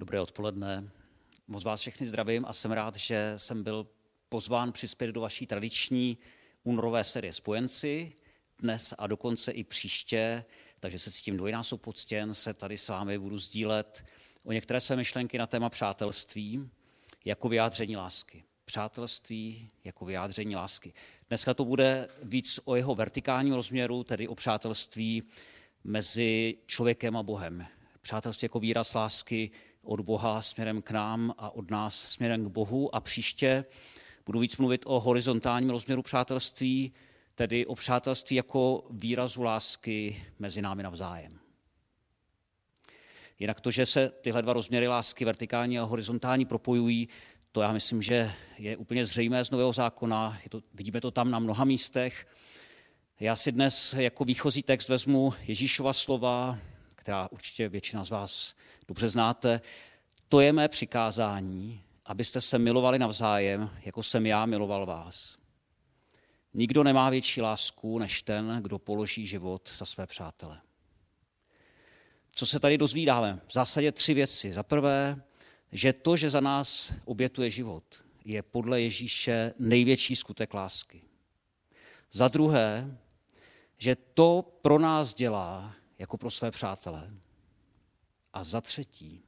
Dobré odpoledne. Moc vás všechny zdravím a jsem rád, že jsem byl pozván přispět do vaší tradiční únorové série Spojenci dnes a dokonce i příště, takže se cítím dvojnásob poctěn se tady s vámi budu sdílet o některé své myšlenky na téma přátelství jako vyjádření lásky. Přátelství jako vyjádření lásky. Dneska to bude víc o jeho vertikálním rozměru, tedy o přátelství mezi člověkem a Bohem. Přátelství jako výraz lásky od Boha směrem k nám a od nás směrem k Bohu. A příště budu víc mluvit o horizontálním rozměru přátelství, tedy o přátelství jako výrazu lásky mezi námi navzájem. Jinak to, že se tyhle dva rozměry lásky, vertikální a horizontální, propojují, to já myslím, že je úplně zřejmé z Nového zákona. Je to, vidíme to tam na mnoha místech. Já si dnes jako výchozí text vezmu Ježíšova slova, která určitě většina z vás dobře znáte. To je mé přikázání, abyste se milovali navzájem, jako jsem já miloval vás. Nikdo nemá větší lásku než ten, kdo položí život za své přátele. Co se tady dozvídáme? V zásadě tři věci. Za prvé, že to, že za nás obětuje život, je podle Ježíše největší skutek lásky. Za druhé, že to pro nás dělá jako pro své přátele. A za třetí,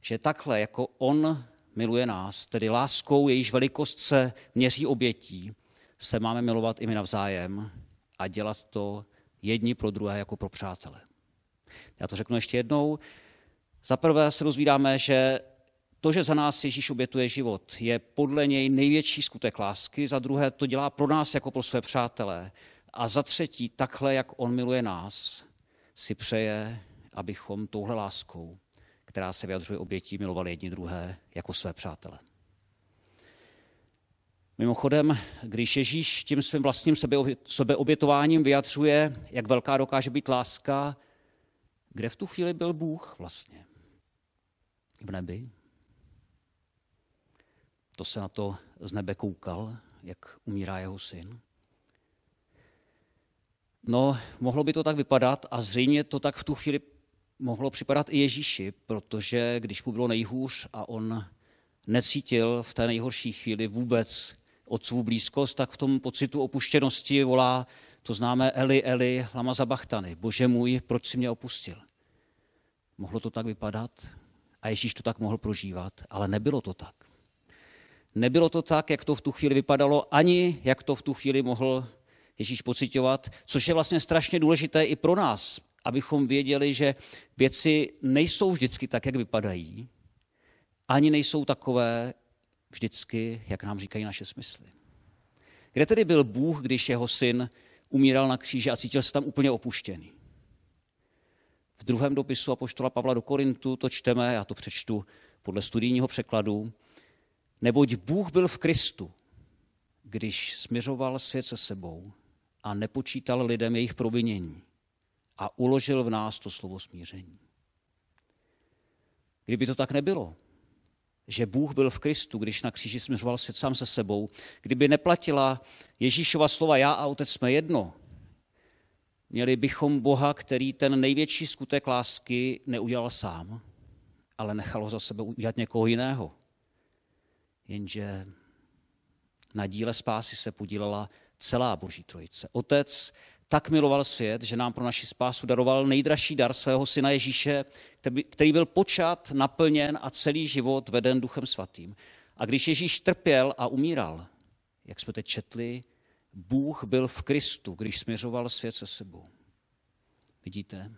že takhle, jako on miluje nás, tedy láskou, jejíž velikost se měří obětí, se máme milovat i my navzájem a dělat to jedni pro druhé jako pro přátele. Já to řeknu ještě jednou. Za prvé se dozvídáme, že to, že za nás Ježíš obětuje život, je podle něj největší skutek lásky. Za druhé to dělá pro nás jako pro své přátelé. A za třetí, takhle, jak on miluje nás, si přeje, abychom touhle láskou, která se vyjadřuje obětí, milovali jedni druhé jako své přátele. Mimochodem, když Ježíš tím svým vlastním sebeobětováním vyjadřuje, jak velká dokáže být láska, kde v tu chvíli byl Bůh vlastně? V nebi? To se na to z nebe koukal, jak umírá jeho syn. No, mohlo by to tak vypadat a zřejmě to tak v tu chvíli mohlo připadat i Ježíši, protože když mu bylo nejhůř a on necítil v té nejhorší chvíli vůbec otcovou blízkost, tak v tom pocitu opuštěnosti volá, to známe Eli, Eli, lama zabachtany, bože můj, proč si mě opustil? Mohlo to tak vypadat a Ježíš to tak mohl prožívat, ale nebylo to tak. Nebylo to tak, jak to v tu chvíli vypadalo, ani jak to v tu chvíli mohl Ježíš pocitovat, což je vlastně strašně důležité i pro nás, abychom věděli, že věci nejsou vždycky tak, jak vypadají, ani nejsou takové vždycky, jak nám říkají naše smysly. Kde tedy byl Bůh, když jeho syn umíral na kříži a cítil se tam úplně opuštěný? V druhém dopisu apoštola Pavla do Korintu to čteme, já to přečtu podle studijního překladu, neboť Bůh byl v Kristu, když směřoval svět se sebou a nepočítal lidem jejich provinění a uložil v nás to slovo smíření. Kdyby to tak nebylo, že Bůh byl v Kristu, když na kříži směřoval svět sám se sebou, kdyby neplatila Ježíšova slova já a otec jsme jedno, měli bychom Boha, který ten největší skutek lásky neudělal sám, ale nechal ho za sebe udělat někoho jiného. Jenže na díle spásy se podílela celá Boží trojice. Otec tak miloval svět, že nám pro naši spásu daroval nejdražší dar svého syna Ježíše, který byl počat, naplněn a celý život veden Duchem Svatým. A když Ježíš trpěl a umíral, jak jsme teď četli, Bůh byl v Kristu, když směřoval svět se sebou. Vidíte?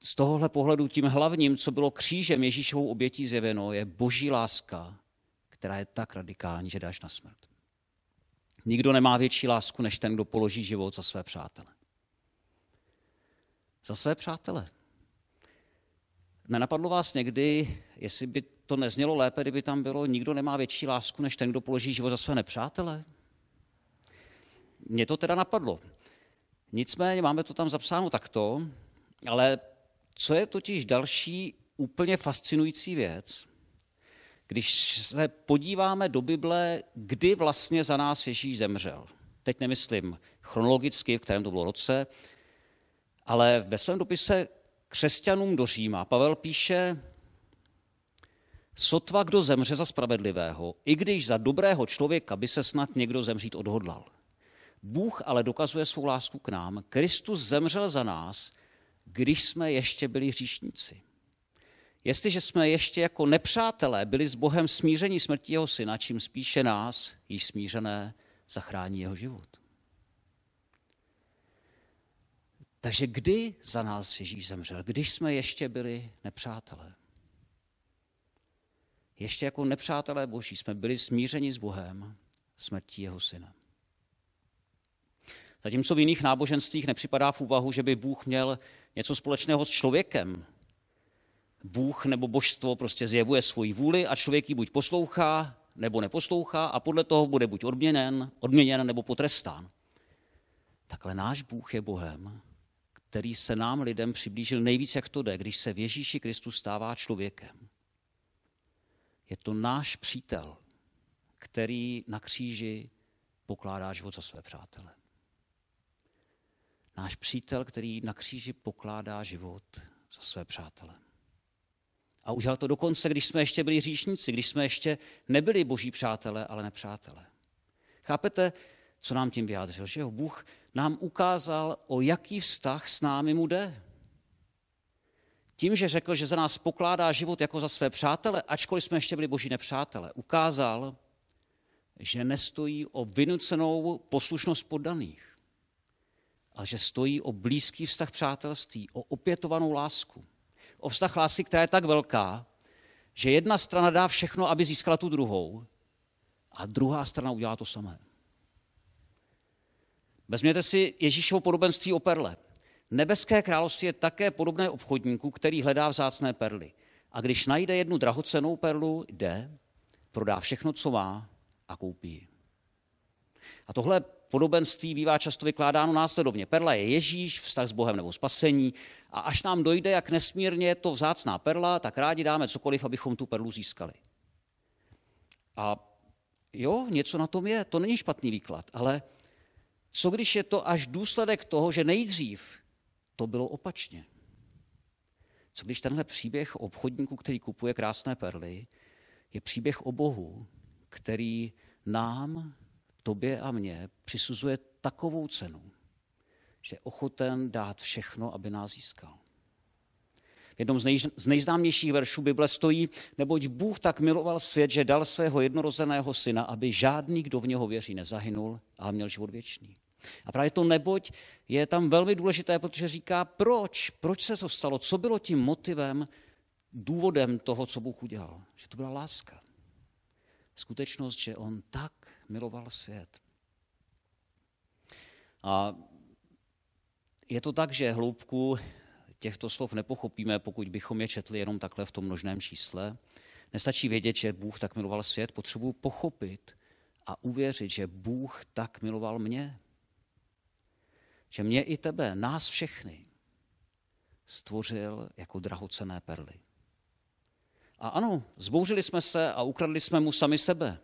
Z tohohle pohledu tím hlavním, co bylo křížem Ježíšovou obětí zjeveno, je boží láska, která je tak radikální, že dáš na smrt. Nikdo nemá větší lásku, než ten, kdo položí život za své přátele. Za své přátele. Nenapadlo vás někdy, jestli by to neznělo lépe, kdyby tam bylo, nikdo nemá větší lásku, než ten, kdo položí život za své nepřátele? Mně to teda napadlo. Nicméně máme to tam zapsáno takto, ale co je totiž další úplně fascinující věc, když se podíváme do Bible, kdy vlastně za nás Ježíš zemřel. Teď nemyslím chronologicky, v kterém to bylo roce, ale ve svém dopise křesťanům do Říma Pavel píše, sotva kdo zemře za spravedlivého, i když za dobrého člověka by se snad někdo zemřít odhodlal. Bůh ale dokazuje svou lásku k nám. Kristus zemřel za nás, když jsme ještě byli hříšníci. Jestliže jsme ještě jako nepřátelé byli s Bohem smíření smrtí jeho syna, čím spíše nás, již smířené, zachrání jeho život. Takže kdy za nás Ježíš zemřel? Když jsme ještě byli nepřátelé. Ještě jako nepřátelé boží jsme byli smířeni s Bohem smrtí jeho syna. Zatímco v jiných náboženstvích nepřipadá v úvahu, že by Bůh měl něco společného s člověkem. Bůh nebo božstvo prostě zjevuje svoji vůli a člověk ji buď poslouchá, nebo neposlouchá a podle toho bude buď odměněn, odměněn nebo potrestán. Takhle náš Bůh je Bohem, který se nám lidem přiblížil nejvíc, jak to jde, když se v Ježíši Kristu stává člověkem. Je to náš přítel, který na kříži pokládá život za své přátele. Náš přítel, který na kříži pokládá život za své přátele. A udělal to dokonce, když jsme ještě byli říšníci, když jsme ještě nebyli boží přátelé, ale nepřátelé. Chápete, co nám tím vyjádřil? Že jo? Bůh nám ukázal, o jaký vztah s námi mu jde. Tím, že řekl, že za nás pokládá život jako za své přátele, ačkoliv jsme ještě byli boží nepřátelé, ukázal, že nestojí o vynucenou poslušnost poddaných, ale že stojí o blízký vztah přátelství, o opětovanou lásku. O vztah lásky, která je tak velká, že jedna strana dá všechno, aby získala tu druhou, a druhá strana udělá to samé. Vezměte si Ježíšovo podobenství o perle. Nebeské království je také podobné obchodníku, který hledá vzácné perly. A když najde jednu drahocenou perlu, jde, prodá všechno, co má a koupí A tohle podobenství bývá často vykládáno následovně. Perla je Ježíš, vztah s Bohem nebo spasení a až nám dojde, jak nesmírně je to vzácná perla, tak rádi dáme cokoliv, abychom tu perlu získali. A jo, něco na tom je, to není špatný výklad, ale co když je to až důsledek toho, že nejdřív to bylo opačně? Co když tenhle příběh obchodníku, který kupuje krásné perly, je příběh o Bohu, který nám, tobě a mně, přisuzuje takovou cenu, že je ochoten dát všechno, aby nás získal. V jednom z, nej, z nejznámějších veršů Bible stojí, neboť Bůh tak miloval svět, že dal svého jednorozeného syna, aby žádný, kdo v něho věří, nezahynul, ale měl život věčný. A právě to neboť je tam velmi důležité, protože říká, proč, proč se to stalo, co bylo tím motivem, důvodem toho, co Bůh udělal. Že to byla láska. Skutečnost, že on tak miloval svět. A je to tak, že hloubku těchto slov nepochopíme, pokud bychom je četli jenom takhle v tom množném čísle. Nestačí vědět, že Bůh tak miloval svět, potřebuji pochopit a uvěřit, že Bůh tak miloval mě že mě i tebe, nás všechny, stvořil jako drahocené perly. A ano, zbouřili jsme se a ukradli jsme mu sami sebe.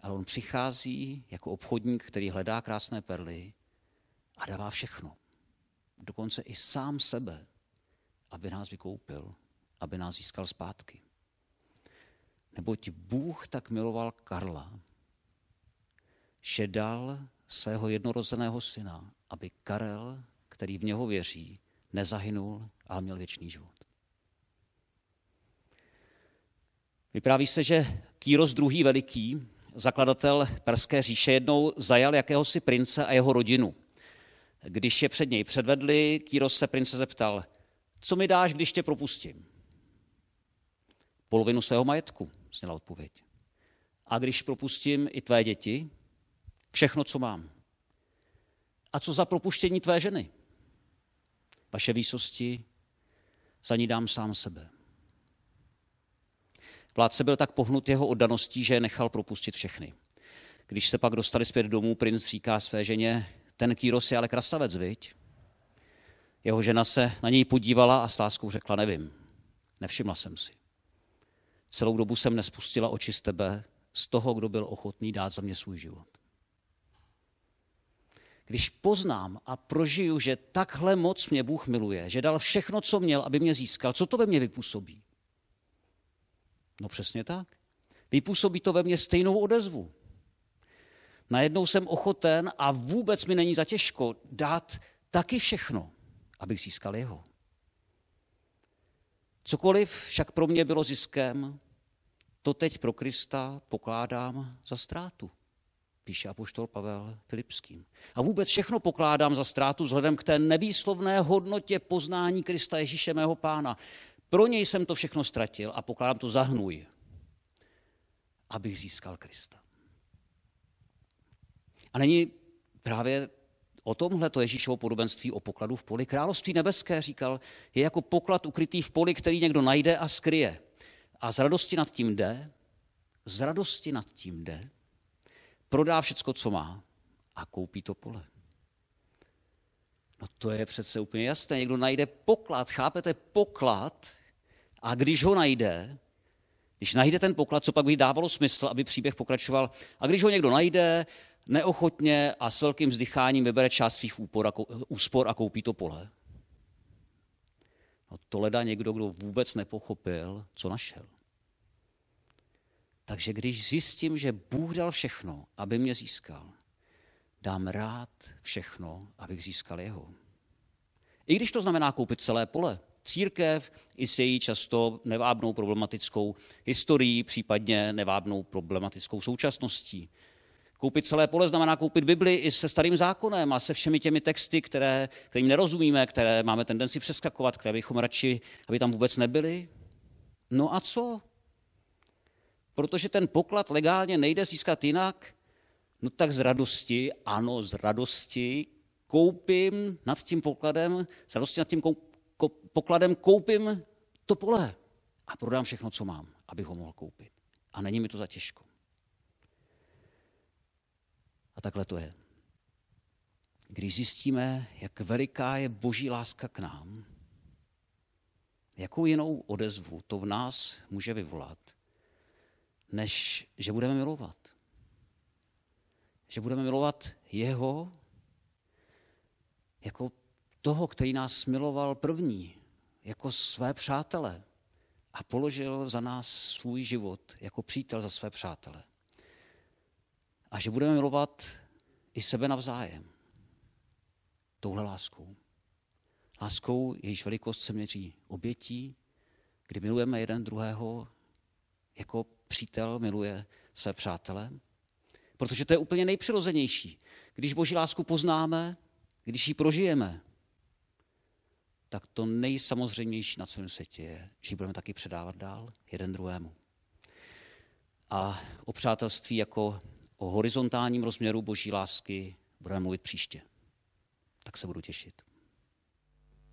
Ale on přichází jako obchodník, který hledá krásné perly a dává všechno. Dokonce i sám sebe, aby nás vykoupil, aby nás získal zpátky. Neboť Bůh tak miloval Karla, že dal svého jednorozeného syna, aby Karel, který v něho věří, nezahynul, ale měl věčný život. Vypráví se, že Kýros II. veliký, zakladatel Perské říše, jednou zajal jakéhosi prince a jeho rodinu. Když je před něj předvedli, Kýros se prince zeptal, co mi dáš, když tě propustím? Polovinu svého majetku, zněla odpověď. A když propustím i tvé děti, všechno, co mám. A co za propuštění tvé ženy? Vaše výsosti, za ní dám sám sebe. Vládce byl tak pohnut jeho oddaností, že nechal propustit všechny. Když se pak dostali zpět domů, princ říká své ženě, ten Kýros je ale krasavec, viď? Jeho žena se na něj podívala a s láskou řekla, nevím, nevšimla jsem si. Celou dobu jsem nespustila oči z tebe, z toho, kdo byl ochotný dát za mě svůj život. když poznám a prožiju, že takhle moc mě Bůh miluje, že dal všechno, co měl, aby mě získal, co to ve mně vypůsobí? No přesně tak. Vypůsobí to ve mně stejnou odezvu. Najednou jsem ochoten a vůbec mi není za těžko dát taky všechno, abych získal jeho. Cokoliv však pro mě bylo ziskem, to teď pro Krista pokládám za ztrátu, píše apoštol Pavel Filipským. A vůbec všechno pokládám za ztrátu vzhledem k té nevýslovné hodnotě poznání Krista Ježíše mého pána. Pro něj jsem to všechno ztratil a pokládám to za hnůj, abych získal Krista. A není právě o tomhle to Ježíšovo podobenství o pokladu v poli. Království nebeské, říkal, je jako poklad ukrytý v poli, který někdo najde a skryje. A z radosti nad tím jde, z radosti nad tím jde, prodá všecko, co má a koupí to pole. No to je přece úplně jasné. Někdo najde poklad, chápete, poklad a když ho najde, když najde ten poklad, co pak by dávalo smysl, aby příběh pokračoval, a když ho někdo najde, neochotně a s velkým vzdycháním vybere část svých úspor a koupí to pole. No to leda někdo, kdo vůbec nepochopil, co našel. Takže když zjistím, že Bůh dal všechno, aby mě získal, dám rád všechno, abych získal jeho. I když to znamená koupit celé pole. Církev i s její často nevábnou problematickou historií, případně nevábnou problematickou současností. Koupit celé pole znamená koupit Bibli i se starým zákonem a se všemi těmi texty, které, kterým nerozumíme, které máme tendenci přeskakovat, které bychom radši, aby tam vůbec nebyly. No a co? Protože ten poklad legálně nejde získat jinak, no tak z radosti, ano, z radosti koupím nad tím pokladem, z radosti nad tím pokladem koupím to pole a prodám všechno, co mám, abych ho mohl koupit. A není mi to za těžko. A takhle to je. Když zjistíme, jak veliká je boží láska k nám, jakou jinou odezvu to v nás může vyvolat, než že budeme milovat. Že budeme milovat jeho jako toho, který nás miloval první, jako své přátele a položil za nás svůj život jako přítel za své přátele a že budeme milovat i sebe navzájem. Touhle láskou. Láskou, jejíž velikost se měří obětí, kdy milujeme jeden druhého jako přítel miluje své přátele. Protože to je úplně nejpřirozenější. Když boží lásku poznáme, když ji prožijeme, tak to nejsamozřejmější na celém světě je, že ji budeme taky předávat dál jeden druhému. A o přátelství jako o horizontálním rozměru boží lásky budeme mluvit příště. Tak se budu těšit.